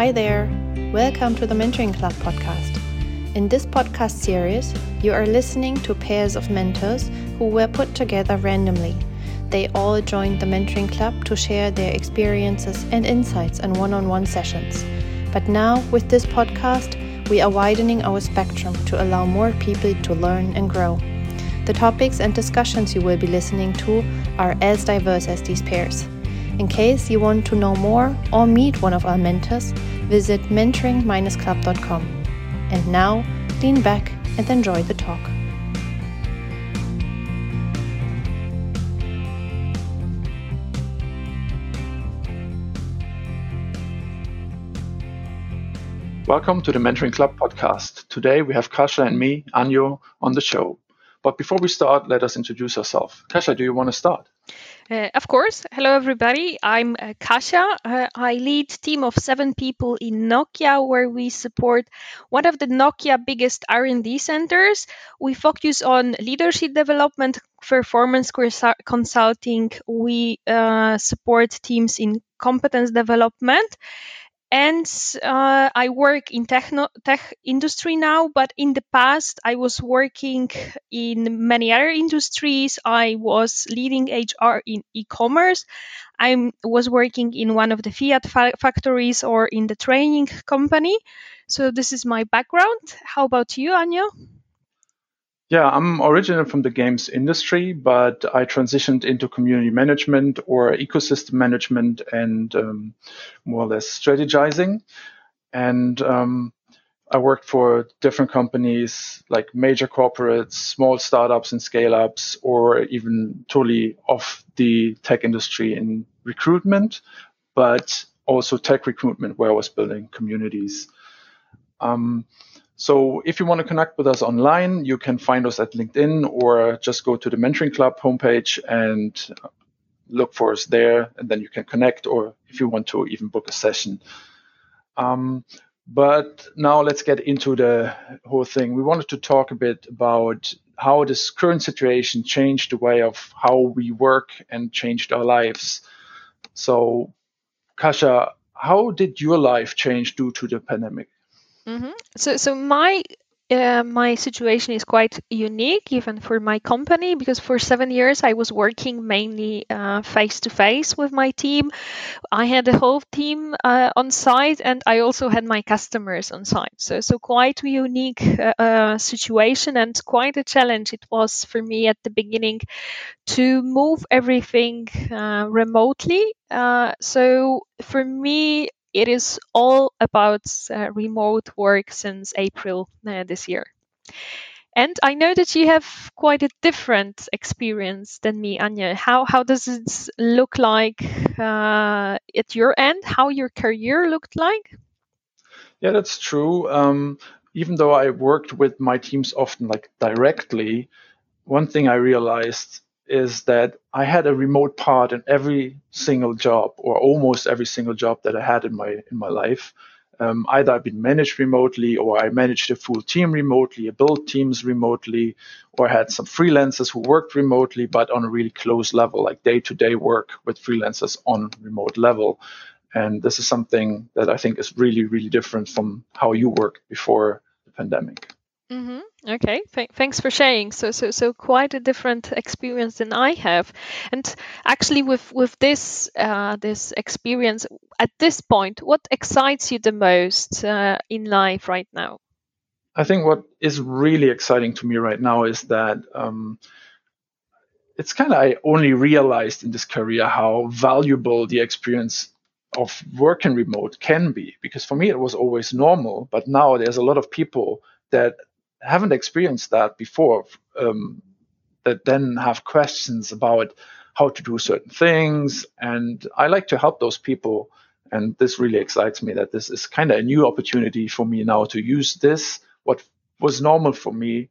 Hi there. Welcome to the Mentoring Club podcast. In this podcast series, you are listening to pairs of mentors who were put together randomly. They all joined the Mentoring Club to share their experiences and insights in one on one sessions. But now, with this podcast, we are widening our spectrum to allow more people to learn and grow. The topics and discussions you will be listening to are as diverse as these pairs. In case you want to know more or meet one of our mentors, visit mentoring-club.com. And now, lean back and enjoy the talk. Welcome to the Mentoring Club podcast. Today we have Kasia and me, Anjo, on the show. But before we start, let us introduce ourselves. Kasia, do you want to start? Uh, of course. Hello, everybody. I'm uh, Kasia. Uh, I lead team of seven people in Nokia, where we support one of the Nokia biggest R&D centers. We focus on leadership development, performance consulting. We uh, support teams in competence development, and uh, I work in techno tech industry now. But in the past, I was working in many other industries. I was leading HR in e-commerce. I was working in one of the Fiat fa- factories or in the training company. So this is my background. How about you, Anjo? Yeah, I'm originally from the games industry, but I transitioned into community management or ecosystem management and um, more or less strategizing. And um, I worked for different companies like major corporates, small startups and scale ups, or even totally off the tech industry in recruitment, but also tech recruitment where I was building communities. Um, so if you want to connect with us online, you can find us at LinkedIn or just go to the Mentoring Club homepage and look for us there, and then you can connect, or if you want to, even book a session. Um, but now let's get into the whole thing. We wanted to talk a bit about how this current situation changed the way of how we work and changed our lives. So, Kasia, how did your life change due to the pandemic? Mm-hmm. So, so my uh, my situation is quite unique even for my company because for seven years I was working mainly face to face with my team. I had a whole team uh, on site and I also had my customers on site. So, so quite a unique uh, uh, situation and quite a challenge it was for me at the beginning to move everything uh, remotely. Uh, so for me, it is all about uh, remote work since April uh, this year. And I know that you have quite a different experience than me, Anjo. How how does it look like uh, at your end? How your career looked like? Yeah, that's true. Um, even though I worked with my teams often like directly, one thing I realized is that I had a remote part in every single job or almost every single job that I had in my in my life. Um, either I've been managed remotely or I managed a full team remotely, I built teams remotely, or had some freelancers who worked remotely, but on a really close level, like day to day work with freelancers on remote level. And this is something that I think is really, really different from how you worked before the pandemic. Mm-hmm. Okay, Th- thanks for sharing. So, so, so quite a different experience than I have, and actually, with with this uh, this experience at this point, what excites you the most uh, in life right now? I think what is really exciting to me right now is that um, it's kind of I only realized in this career how valuable the experience of working remote can be because for me it was always normal but now there's a lot of people that haven't experienced that before um, that then have questions about how to do certain things. And i like to help those people. And this really excites me that this is kind of a new opportunity for me now to use this what was normal for me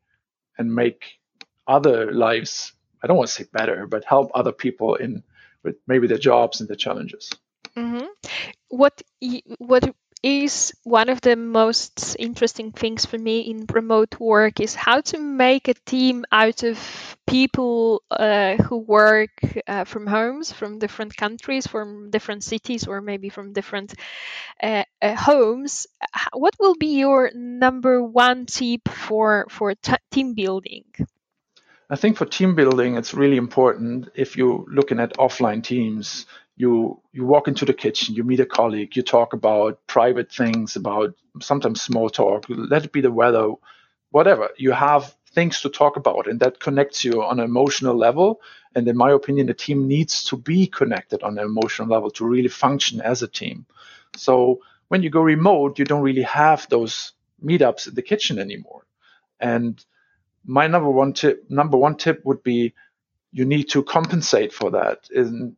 and make other lives i don't want to say better but help other people in with maybe their jobs and their challenges. Mm-hmm. what what is one of the most interesting things for me in remote work is how to make a team out of people uh, who work uh, from homes from different countries from different cities or maybe from different uh, uh homes. What will be your number one tip for for t- team building? I think for team building, it's really important if you're looking at offline teams you you walk into the kitchen, you meet a colleague, you talk about private things, about sometimes small talk, let it be the weather, whatever. You have things to talk about, and that connects you on an emotional level. And in my opinion, the team needs to be connected on an emotional level to really function as a team. So when you go remote, you don't really have those meetups in the kitchen anymore. And my number one tip number one tip would be you need to compensate for that. And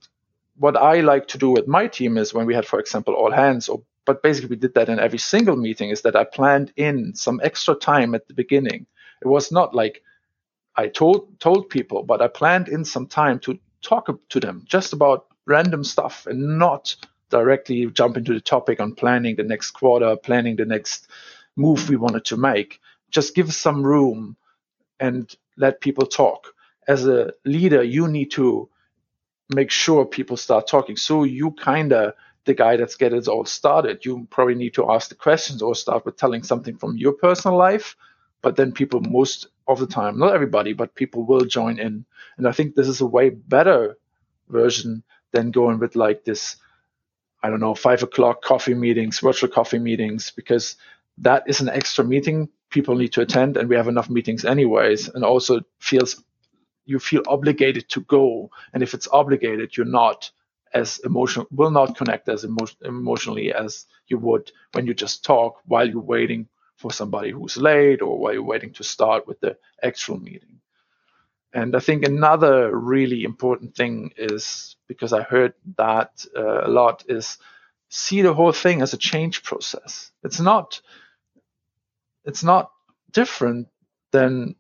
what I like to do with my team is when we had, for example, all hands, or but basically we did that in every single meeting, is that I planned in some extra time at the beginning. It was not like I told told people, but I planned in some time to talk to them just about random stuff and not directly jump into the topic on planning the next quarter, planning the next move we wanted to make. Just give some room and let people talk. As a leader, you need to make sure people start talking. So you kind of the guy that's get it all started. You probably need to ask the questions or start with telling something from your personal life. But then people most of the time, not everybody, but people will join in. And I think this is a way better version than going with like this, I don't know, five o'clock coffee meetings, virtual coffee meetings, because that is an extra meeting people need to attend and we have enough meetings anyways and also feels you feel obligated to go. And if it's obligated you're not as emotional will not connect as emo- emotionally as you would when you just talk while you're waiting for somebody who's late or while you're waiting to start with the actual meeting. And i think another really important thing is because i heard that uh, a lot is see the whole thing as a change process. It's not it's not different than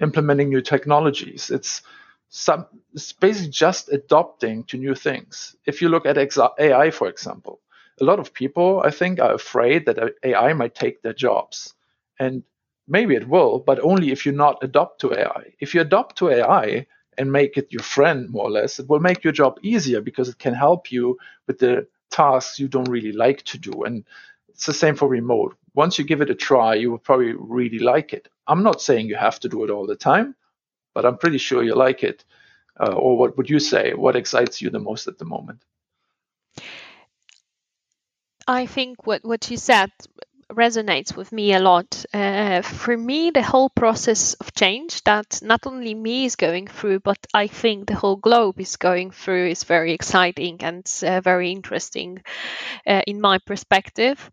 implementing new technologies. It's some it's basically just adopting to new things. If you look at AI, for example, a lot of people I think are afraid that AI might take their jobs, and maybe it will, but only if you not adopt to AI. If you adopt to AI and make it your friend more or less, it will make your job easier because it can help you with the tasks you don't really like to do. And it's the same for remote. Once you give it a try, you will probably really like it. I'm not saying you have to do it all the time, but I'm pretty sure you like it. Uh, or what would you say? What excites you the most at the moment? I think what, what you said resonates with me a lot. Uh, for me, the whole process of change that not only me is going through, but I think the whole globe is going through is very exciting and uh, very interesting uh, in my perspective.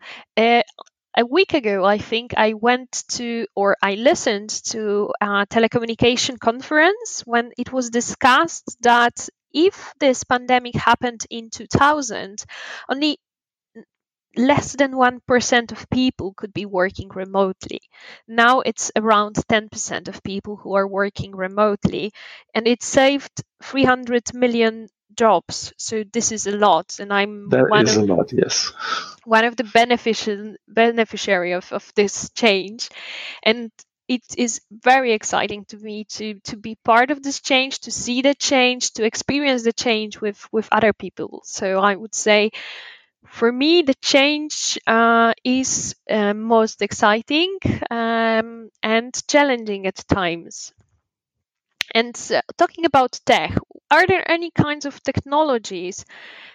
A week ago, I think I went to or I listened to a telecommunication conference when it was discussed that if this pandemic happened in 2000, only less than 1% of people could be working remotely. Now it's around 10% of people who are working remotely, and it saved 300 million jobs. So this is a lot, and I'm that one is of, a lot. Yes, one of the beneficial beneficiary of, of this change, and it is very exciting to me to to be part of this change, to see the change, to experience the change with with other people. So I would say. For me, the change uh, is uh, most exciting um, and challenging at times. And uh, talking about tech, are there any kinds of technologies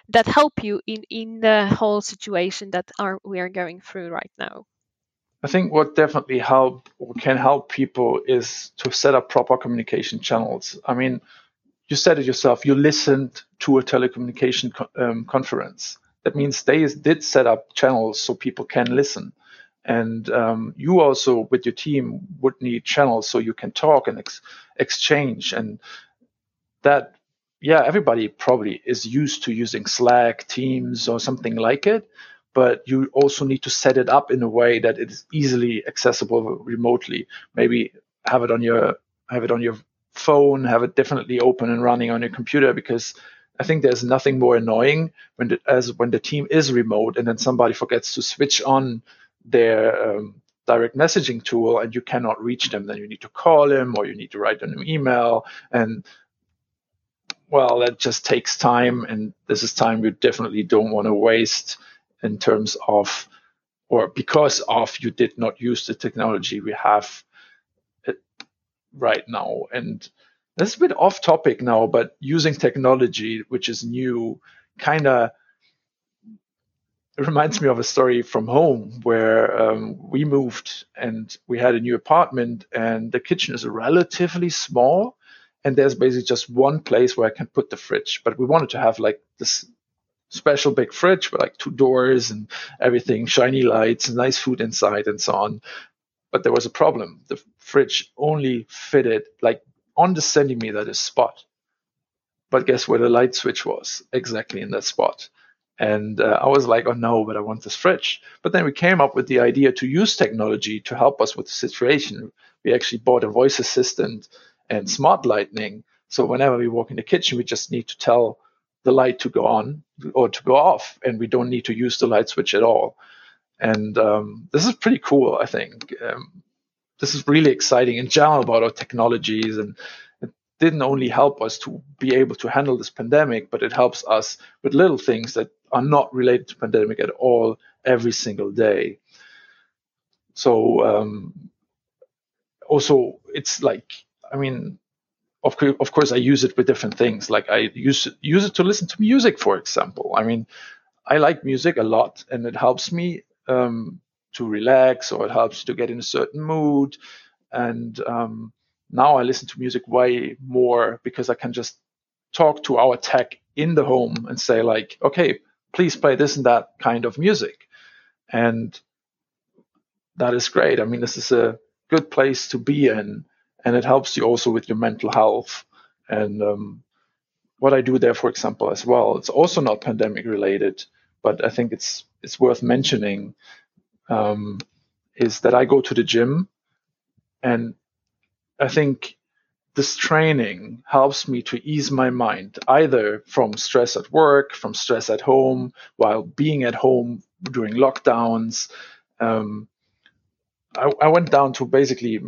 that help you in, in the whole situation that are we are going through right now? I think what definitely help or can help people is to set up proper communication channels. I mean, you said it yourself. You listened to a telecommunication co- um, conference. That means they did set up channels so people can listen. And um, you also, with your team, would need channels so you can talk and ex- exchange. And that, yeah, everybody probably is used to using Slack, Teams, or something like it. But you also need to set it up in a way that it is easily accessible remotely. Maybe have it on your have it on your phone, have it definitely open and running on your computer because I think there's nothing more annoying when the, as when the team is remote and then somebody forgets to switch on their um, direct messaging tool and you cannot reach them. Then you need to call them or you need to write them an email and well, that just takes time, and this is time you definitely don't want to waste in terms of, or because of you did not use the technology we have right now. And this is a bit off topic now, but using technology, which is new, kind of reminds me of a story from home where um, we moved and we had a new apartment, and the kitchen is relatively small and there's basically just one place where I can put the fridge. But we wanted to have like this special big fridge with like two doors and everything, shiny lights, nice food inside, and so on. But there was a problem. The fridge only fitted like on the centimeter the spot. But guess where the light switch was? Exactly in that spot. And uh, I was like, oh no, but I want this fridge. But then we came up with the idea to use technology to help us with the situation. We actually bought a voice assistant and smart lighting. So whenever we walk in the kitchen, we just need to tell the light to go on or to go off, and we don't need to use the light switch at all. And um, this is pretty cool, I think. Um, this is really exciting in general about our technologies, and it didn't only help us to be able to handle this pandemic, but it helps us with little things that are not related to pandemic at all every single day. So um, also, it's like I mean, of, of course, I use it with different things. Like I use use it to listen to music, for example. I mean, I like music a lot, and it helps me um, to relax, or it helps to get in a certain mood. And um, now I listen to music way more because I can just talk to our tech in the home and say like, okay, please play this and that kind of music, and that is great. I mean, this is a good place to be in and it helps you also with your mental health. And um, what I do there, for example, as well, it's also not pandemic related, but I think it's it's worth mentioning um, is that I go to the gym, and I think this training helps me to ease my mind either from stress at work, from stress at home, while being at home during lockdowns. Um, I, I, went down to basically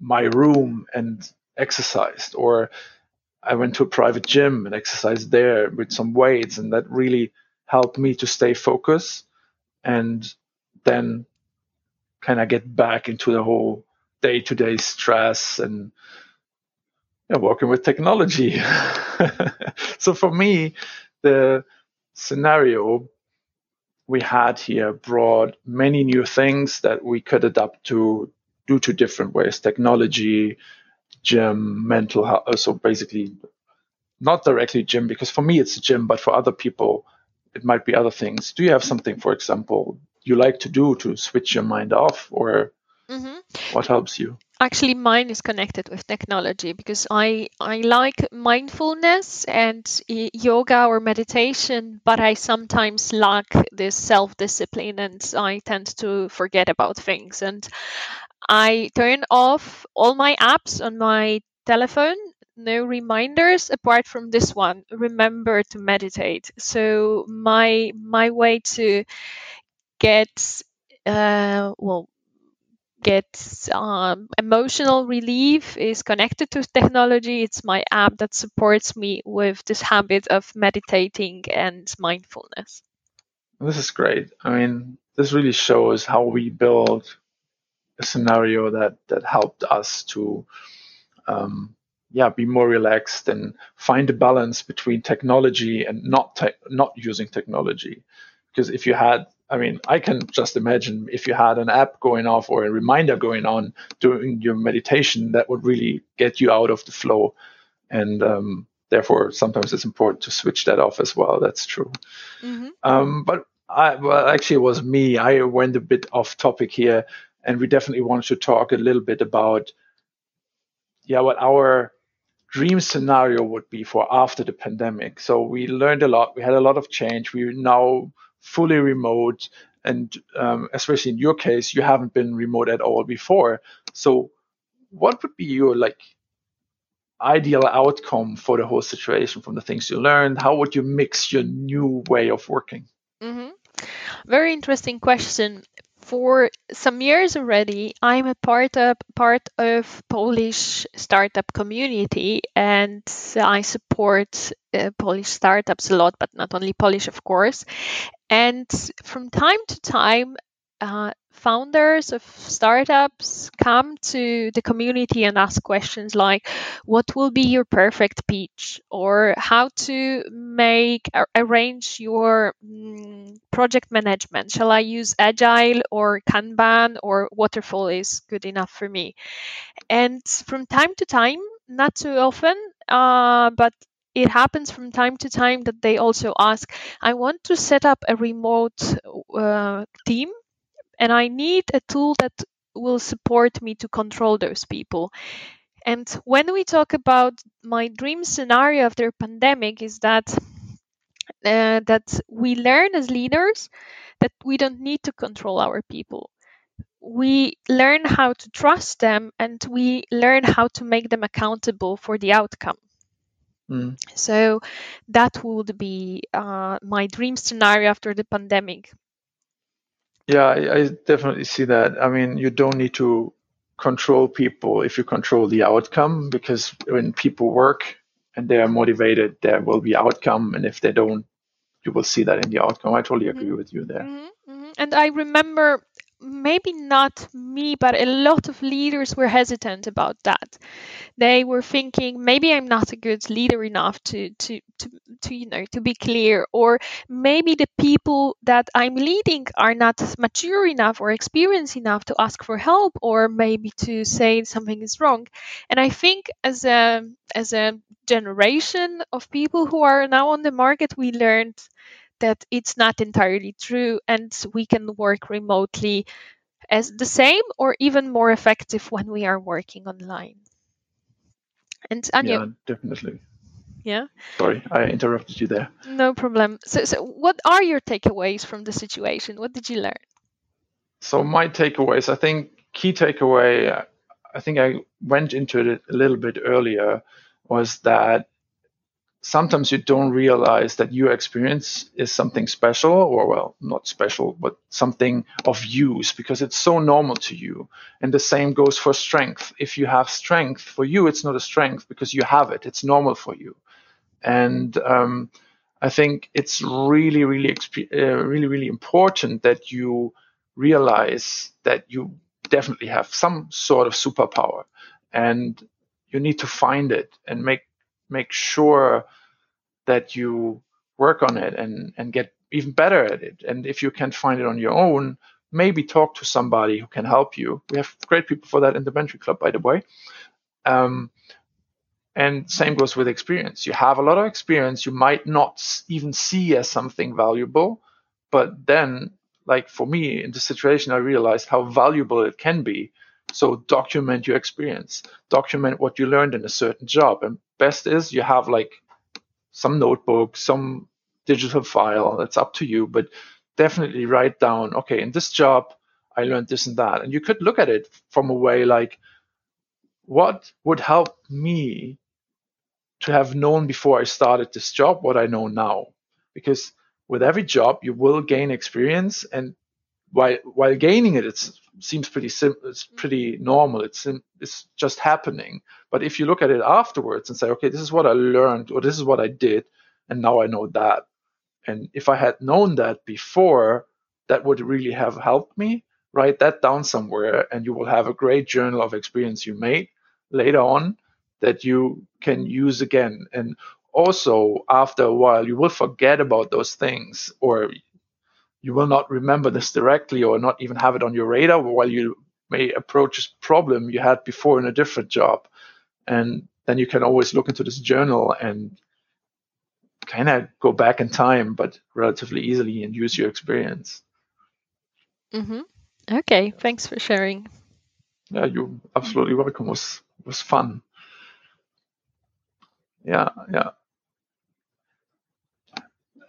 my room and exercised or I went to a private gym and exercised there with some weights and that really helped me to stay focused and then kind of get back into the whole day-to-day stress and you know, working with technology. so for me, the scenario we had here brought many new things that we could adapt to due to different ways technology gym mental health uh, so basically not directly gym because for me it's a gym but for other people it might be other things. Do you have something for example you like to do to switch your mind off or mm-hmm. what helps you? Actually mine is connected with technology because i i like mindfulness and yoga or meditation but i sometimes lack this self-discipline and i tend to forget about things. And I turn off all my apps on my telephone. No reminders apart from this one. Remember to meditate. So my my way to get uh, well get um, emotional relief is connected to technology. It's my app that supports me with this habit of meditating and mindfulness. This is great. I mean, this really shows how we build scenario that that helped us to um, yeah be more relaxed and find a balance between technology and not te- not using technology because if you had I mean, I can just imagine if you had an app going off or a reminder going on during your meditation, that would really get you out of the flow. And um, therefore, sometimes it's important to switch that off as well. That's true. Mm-hmm. Um, but I, well, actually, it was me. I went a bit off topic here and we definitely wanted to talk a little bit about yeah what our dream scenario would be for after the pandemic so we learned a lot we had a lot of change we're now fully remote and um, especially in your case you haven't been remote at all before so what would be your like ideal outcome for the whole situation from the things you learned? How would you mix your new way of working? Mm-hmm. Very interesting question. For some years already, I'm a part of part of Polish startup community, and I support uh, Polish startups a lot, but not only Polish, of course. And from time to time, uh, founders of startups come to the community and ask questions like what will be your perfect pitch? or how to make arrange your mm, project management? Shall i use agile or kanban or waterfall is good enough for me? And from time to time not too often uh, but it happens from time to time that they also ask i want to set up a remote uh, team and I need a tool that will support me to control those people. And when we talk about my dream scenario after the pandemic is that uh, that we learn as leaders that we don't need to control our people. We learn how to trust them and we learn how to make them accountable for the outcome. Mm. So that would be uh, my dream scenario after the pandemic. Yeah, I, I definitely see that. I mean, you don't need to control people if you control the outcome because when people work and they are motivated, there will be outcome, and if they don't, you will see that in the outcome. I totally agree mm-hmm. with you there. Mm-hmm, mm-hmm. And I remember maybe not me, but a lot of leaders were hesitant about that. They were thinking maybe I'm not a good leader enough to to to, to you know to be clear, or maybe the people that I'm leading are not mature enough or experienced enough to ask for help, or maybe to say something is wrong. And I think as a as a generation of people who are now on the market, we learned that it's not entirely true and we can work remotely as the same or even more effective when we are working online. And Anjo, yeah, definitely. Yeah. Sorry, I interrupted you there. No problem. So, so what are your takeaways from the situation? What did you learn? So my takeaways, I think key takeaway, I think I went into it a little bit earlier, was that sometimes you don't realize that your experience is something special or well not special but something of use because it's so normal to you. And the same goes for strength. If you have strength for you it's not a strength because you have it. It's normal for you. And um, i think it's really really uh, really really important that you realize that you definitely have some sort of superpower and you need to find it and make make sure that you work on it and and get even better at it. And if you can't find it on your own, maybe talk to somebody who can help you. We have great people for that in the Mentoring Club, by the way. Um, and same goes with experience. You have a lot of experience you might not even see as something valuable, but then, like for me in the situation, I realized how valuable it can be. So document your experience, document what you learned in a certain job, and best is you have like some notebook, some digital file. That's up to you, but definitely write down, okay, in this job, I learned this and that. And you could look at it from a way like, what would help me to have known before I started this job what I know now? Because with every job, you will gain experience, and while while gaining it, it seems pretty simple. It's pretty normal. It's it's just happening. But if you look at it afterwards and say, okay, this is what I learned, or this is what I did, and now I know that. And if I had known that before, that would really have helped me. Write that down somewhere, and you will have a great journal of experience you made later on that you can use again. And also, after a while, you will forget about those things, or you will not remember this directly or not even have it on your radar while you may approach this problem you had before in a different job. And then you can always look into this journal and kind of go back in time, but relatively easily and use your experience. Mm-hmm. Okay, thanks for sharing. Yeah, you're absolutely welcome. It was was fun. Yeah, yeah.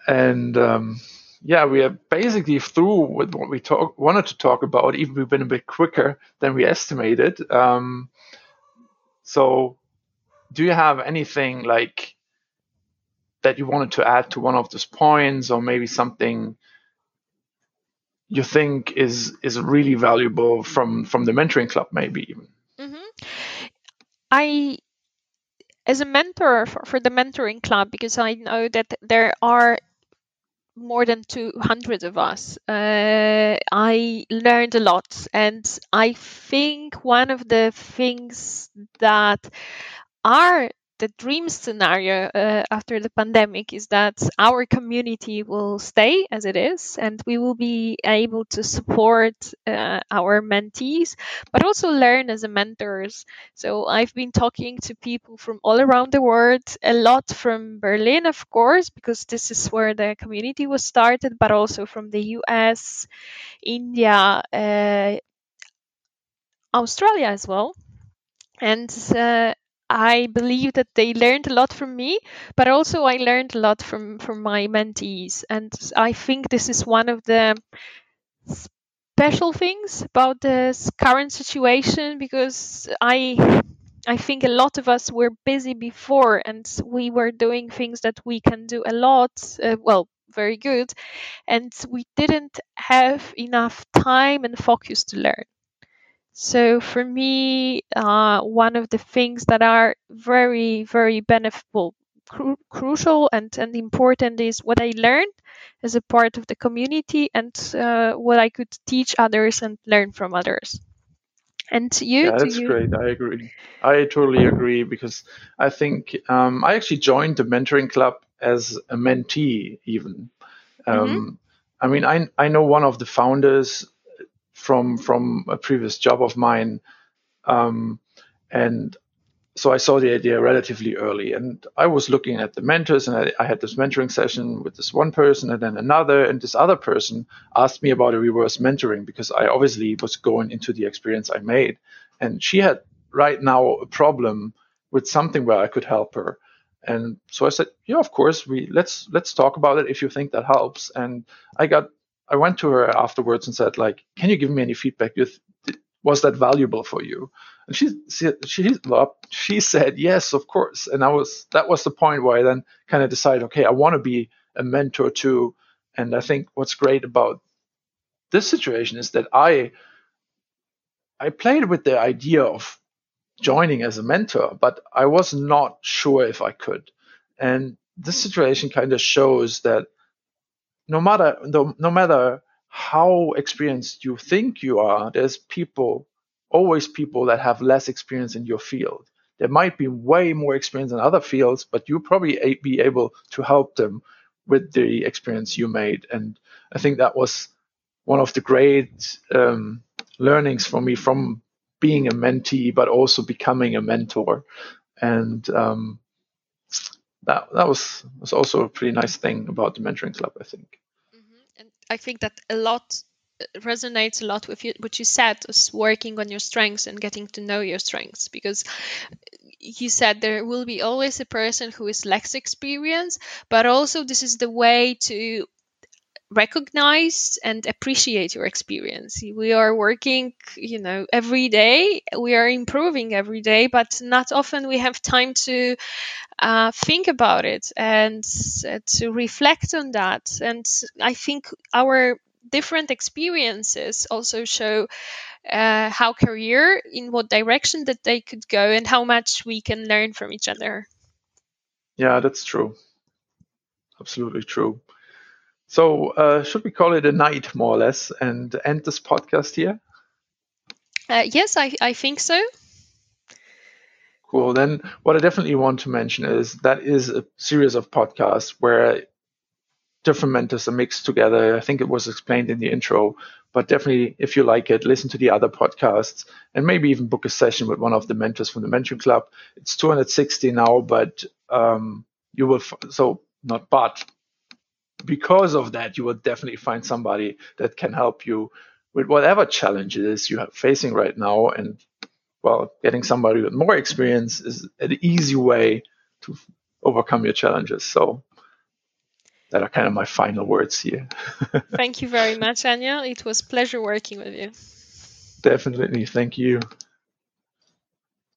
And um, yeah, we are basically through with what we talk, wanted to talk about. Even we've been a bit quicker than we estimated. Um, so do you have anything like that you wanted to add to one of those points, or maybe something you think is is really valuable from from the mentoring club, maybe even? Mm-hmm. I as a mentor for, for the mentoring club because I know that there are more than 200 of us. Uh, I learned a lot, and I think one of the things that are the dream scenario uh, after the pandemic is that our community will stay as it is and we will be able to support uh, our mentees but also learn as mentors. So i've been talking to people from all around the world a lot from berlin of course because this is where the community was started but also from the us india uh, australia as well. And uh, I believe that they learned a lot from me, but also I learned a lot from from my mentees, and I think this is one of the special things about this current situation because I I think a lot of us were busy before and we were doing things that we can do a lot, uh, well, very good, and we didn't have enough time and focus to learn. So for me, uh, one of the things that are very, very beneficial, cru- crucial, and, and important is what I learned as a part of the community and uh, what I could teach others and learn from others. And you? Yeah, that's you... great. I agree. I totally agree because I think um, I actually joined the mentoring club as a mentee, even. Um, mm-hmm. I mean, I I know one of the founders from from a previous job of mine, um, and so I saw the idea relatively early. And I was looking at the mentors, and I, I, had this mentoring session with this one person, and then another, and this other person asked me about a reverse mentoring because I obviously was going into the experience I made, and she had right now a problem with something where I could help her. And so I said, yeah, of course, we let's let's talk about it if you think that helps. And I got I went to her afterwards and said, like, can you give me any feedback? Was that valuable for you? And she she she said yes, of course. And I was that was the point where I then kind of decided, okay, I want to be a mentor too. And I think what's great about this situation is that I I played with the idea of joining as a mentor, but I was not sure if I could. And this situation kind of shows that no matter no, no matter how experienced you think you are, there's people, always people that have less experience in your field. There might be way more experience in other fields, but you probably be able to help them with the experience you made. And I think that was one of the great um, learnings for me from being a mentee, but also becoming a mentor. And um, that that was was also a pretty nice thing about the mentoring club, I think. I think that a lot uh, resonates a lot with you, what you said is working on your strengths and getting to know your strengths because you said there will be always a person who is less experienced but also this is the way to recognize and appreciate your experience. We are working you know every day. We are improving every day but not often we have time to uh, think about it and uh, to reflect on that. And i think our different experiences also show uh, how career in what direction that they could go and how much we can learn from each other. Yeah that's true. Absolutely true so, uh, should we call it a night, more or less, and end this podcast here? Uh, yes, I, I think so. Cool. Then, what I definitely want to mention is that is a series of podcasts where different mentors are mixed together. I think it was explained in the intro, but definitely, if you like it, listen to the other podcasts and maybe even book a session with one of the mentors from the Mentoring Club. It's 260 now, but um, you will, f- so not but, because of that, you will definitely find somebody that can help you with whatever challenge it is you're facing right now. And well, getting somebody with more experience is an easy way to overcome your challenges. So that are kind of my final words here. Thank you very much, Anjo. It was pleasure working with you. Definitely. Thank you.